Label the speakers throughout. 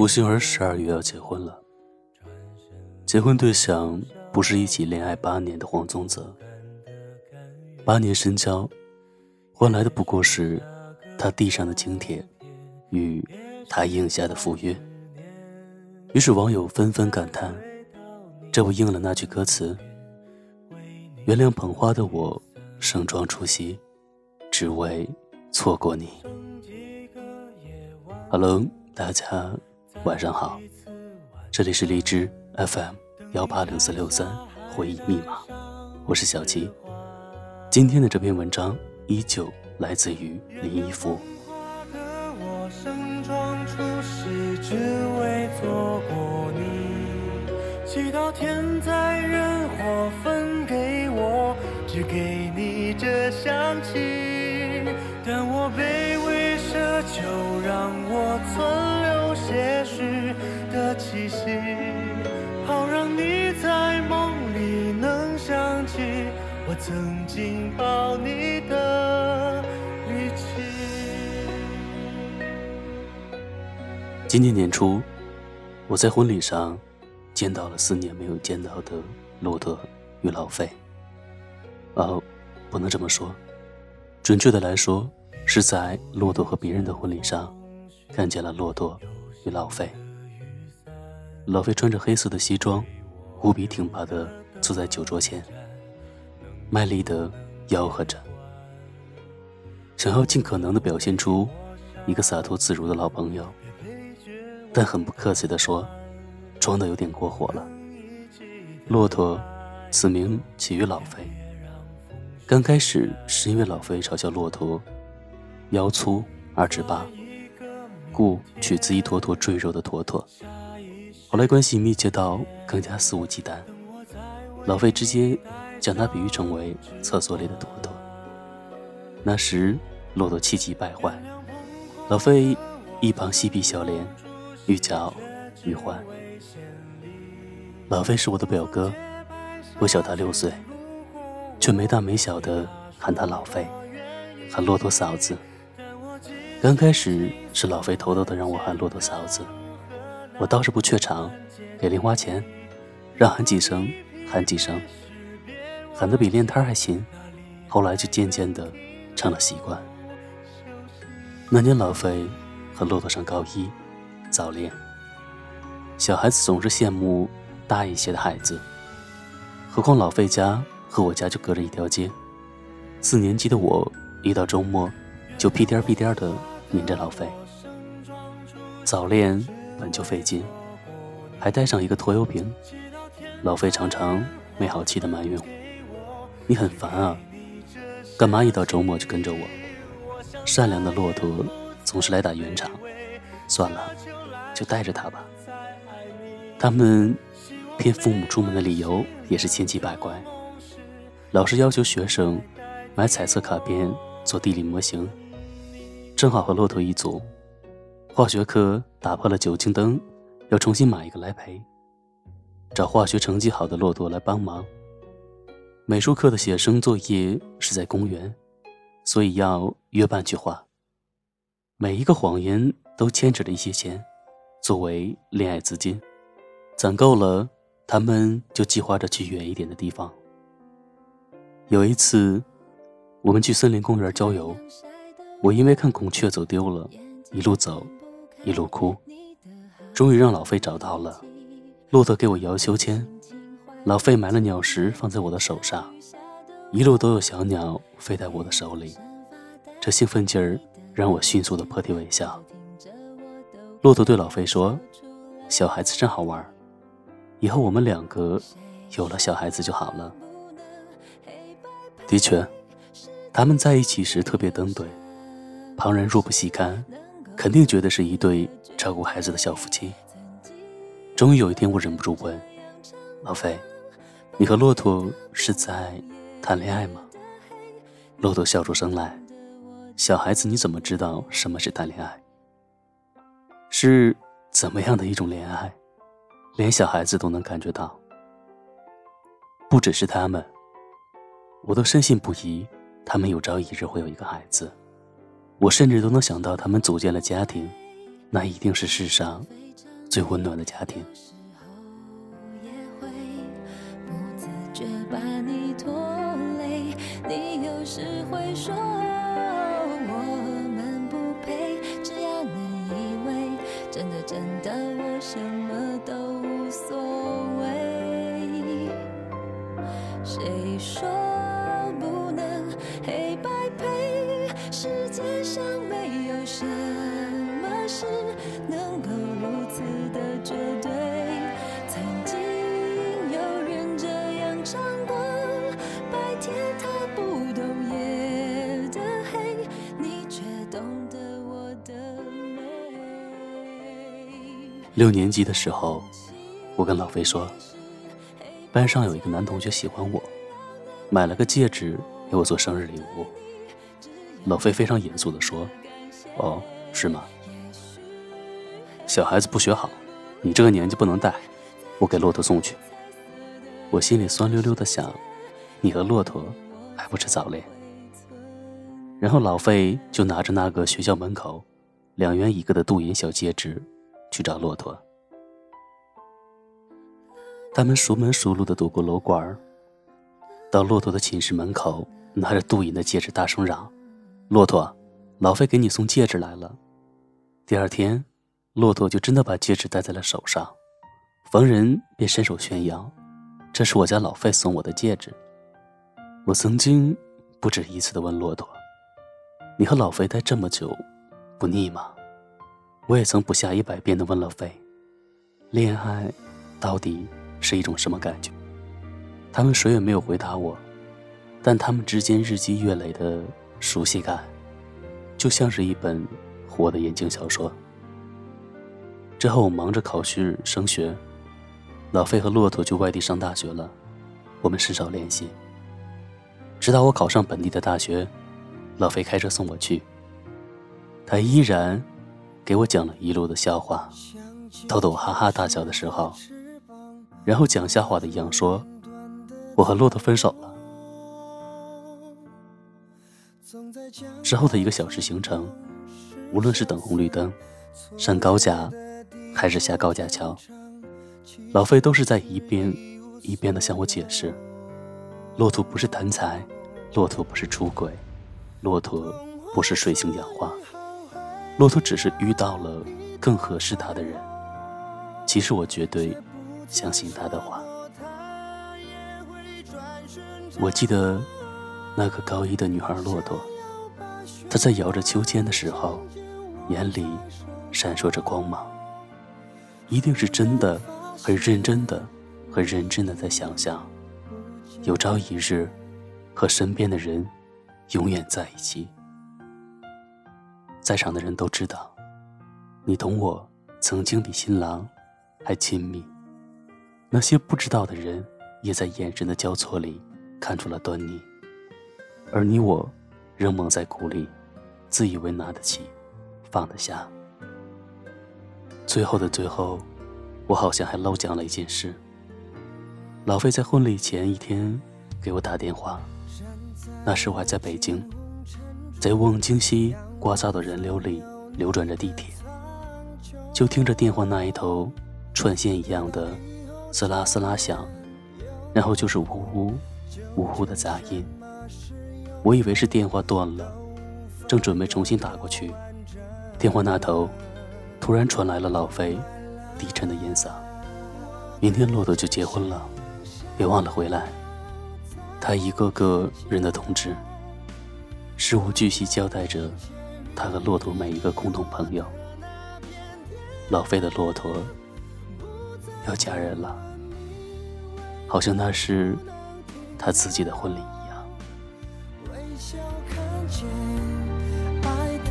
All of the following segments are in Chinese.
Speaker 1: 胡杏儿十二月要结婚了，结婚对象不是一起恋爱八年的黄宗泽，八年深交，换来的不过是他递上的请帖与他应下的赴约。于是网友纷纷感叹：“这不应了那句歌词？原谅捧花的我，盛装出席，只为错过你。” Hello，大家晚上好，这里是荔枝 FM 幺八六四六三回忆密码，我是小七。今天的这篇文章依旧来自于林一夫。
Speaker 2: 祈祷天灾人祸分给我，只给你这香气。但我卑微奢求，让我存气息，好让你在梦里能想起我曾经抱你的力气。
Speaker 1: 今年年初，我在婚礼上。见到了四年没有见到的骆驼与老费。哦，不能这么说，准确的来说，是在骆驼和别人的婚礼上，看见了骆驼与老费。老费穿着黑色的西装，无比挺拔的坐在酒桌前，卖力的吆喝着，想要尽可能的表现出一个洒脱自如的老朋友，但很不客气的说。装的有点过火了。骆驼，此名起于老费。刚开始是因为老费嘲笑骆驼腰粗二尺八，故取自一坨坨赘肉的坨坨。后来关系密切到更加肆无忌惮，老费直接将他比喻成为厕所里的坨坨。那时骆驼气急败坏，老费一旁嬉皮笑脸，欲叫欲欢。老费是我的表哥，我小他六岁，却没大没小的喊他老费，喊骆驼嫂子。刚开始是老费偷偷的让我喊骆驼嫂子，我倒是不怯场，给零花钱，让喊几声喊几声，喊得比练摊还勤。后来就渐渐的成了习惯。那年老费和骆驼上高一，早恋。小孩子总是羡慕。大一些的孩子，何况老费家和我家就隔着一条街。四年级的我，一到周末就屁颠屁颠的黏着老费。早恋本就费劲，还带上一个拖油瓶，老费常常没好气的埋怨我：“你很烦啊，干嘛一到周末就跟着我？”善良的骆驼总是来打圆场，算了，就带着他吧。他们。骗父母出门的理由也是千奇百怪。老师要求学生买彩色卡片做地理模型，正好和骆驼一组。化学课打破了酒精灯，要重新买一个来赔。找化学成绩好的骆驼来帮忙。美术课的写生作业是在公园，所以要约伴去画。每一个谎言都牵扯着一些钱，作为恋爱资金，攒够了。他们就计划着去远一点的地方。有一次，我们去森林公园郊游，我因为看孔雀走丢了，一路走，一路哭，终于让老费找到了。骆驼给我摇秋千，老费买了鸟食放在我的手上，一路都有小鸟飞在我的手里，这兴奋劲儿让我迅速的破涕为笑。骆驼对老费说：“小孩子真好玩。”以后我们两个有了小孩子就好了。的确，他们在一起时特别登对，旁人若不细看，肯定觉得是一对照顾孩子的小夫妻。终于有一天，我忍不住问老费：“你和骆驼是在谈恋爱吗？”骆驼笑出声来：“小孩子，你怎么知道什么是谈恋爱？是怎么样的一种恋爱？”连小孩子都能感觉到，不只是他们，我都深信不疑，他们有朝一日会有一个孩子。我甚至都能想到，他们组建了家庭，那一定是世上最温暖的家庭。
Speaker 2: 谁说
Speaker 1: 六年级的时候，我跟老飞说。班上有一个男同学喜欢我，买了个戒指给我做生日礼物。老飞非常严肃地说：“哦，是吗？小孩子不学好，你这个年纪不能戴，我给骆驼送去。”我心里酸溜溜的想：“你和骆驼还不是早恋？”然后老费就拿着那个学校门口两元一个的镀银小戒指去找骆驼。他们熟门熟路的躲过楼管儿到骆驼的寝室门口，拿着镀银的戒指，大声嚷：“骆驼，老费给你送戒指来了。”第二天，骆驼就真的把戒指戴在了手上，逢人便伸手炫耀：“这是我家老费送我的戒指。”我曾经不止一次的问骆驼：“你和老费待这么久，不腻吗？”我也曾不下一百遍的问老费：“恋爱到底？”是一种什么感觉？他们谁也没有回答我，但他们之间日积月累的熟悉感，就像是一本活的言情小说。之后我忙着考试升学，老费和骆驼去外地上大学了，我们甚少联系。直到我考上本地的大学，老费开车送我去，他依然给我讲了一路的笑话，逗得我哈哈大笑的时候。然后讲笑话的一样说：“我和骆驼分手了。”之后的一个小时行程，无论是等红绿灯、上高架，还是下高架桥，老费都是在一遍一遍的向我解释：骆驼不是贪财，骆驼不是出轨，骆驼不是水性杨花，骆驼只是遇到了更合适他的人。其实我绝对。相信他的话。我记得那个高一的女孩骆驼，她在摇着秋千的时候，眼里闪烁着光芒。一定是真的，很认真的，很认真的在想象，有朝一日和身边的人永远在一起。在场的人都知道，你同我曾经比新郎还亲密。那些不知道的人，也在眼神的交错里看出了端倪。而你我，仍蒙在鼓里，自以为拿得起，放得下。最后的最后，我好像还漏讲了一件事。老费在婚礼前一天给我打电话，那时我还在北京，在望京西聒噪的人流里流转着地铁，就听着电话那一头串线一样的。嘶啦嘶啦响，然后就是呜呜呜呜的杂音。我以为是电话断了，正准备重新打过去，电话那头突然传来了老费低沉的音嗓：“明天骆驼就结婚了，别忘了回来。”他一个个人的通知，事无巨细交代着他和骆驼每一个共同朋友。老费的骆驼。要嫁人了，好像那是他自己的婚礼一样。微笑看见爱的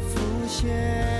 Speaker 1: 浮现。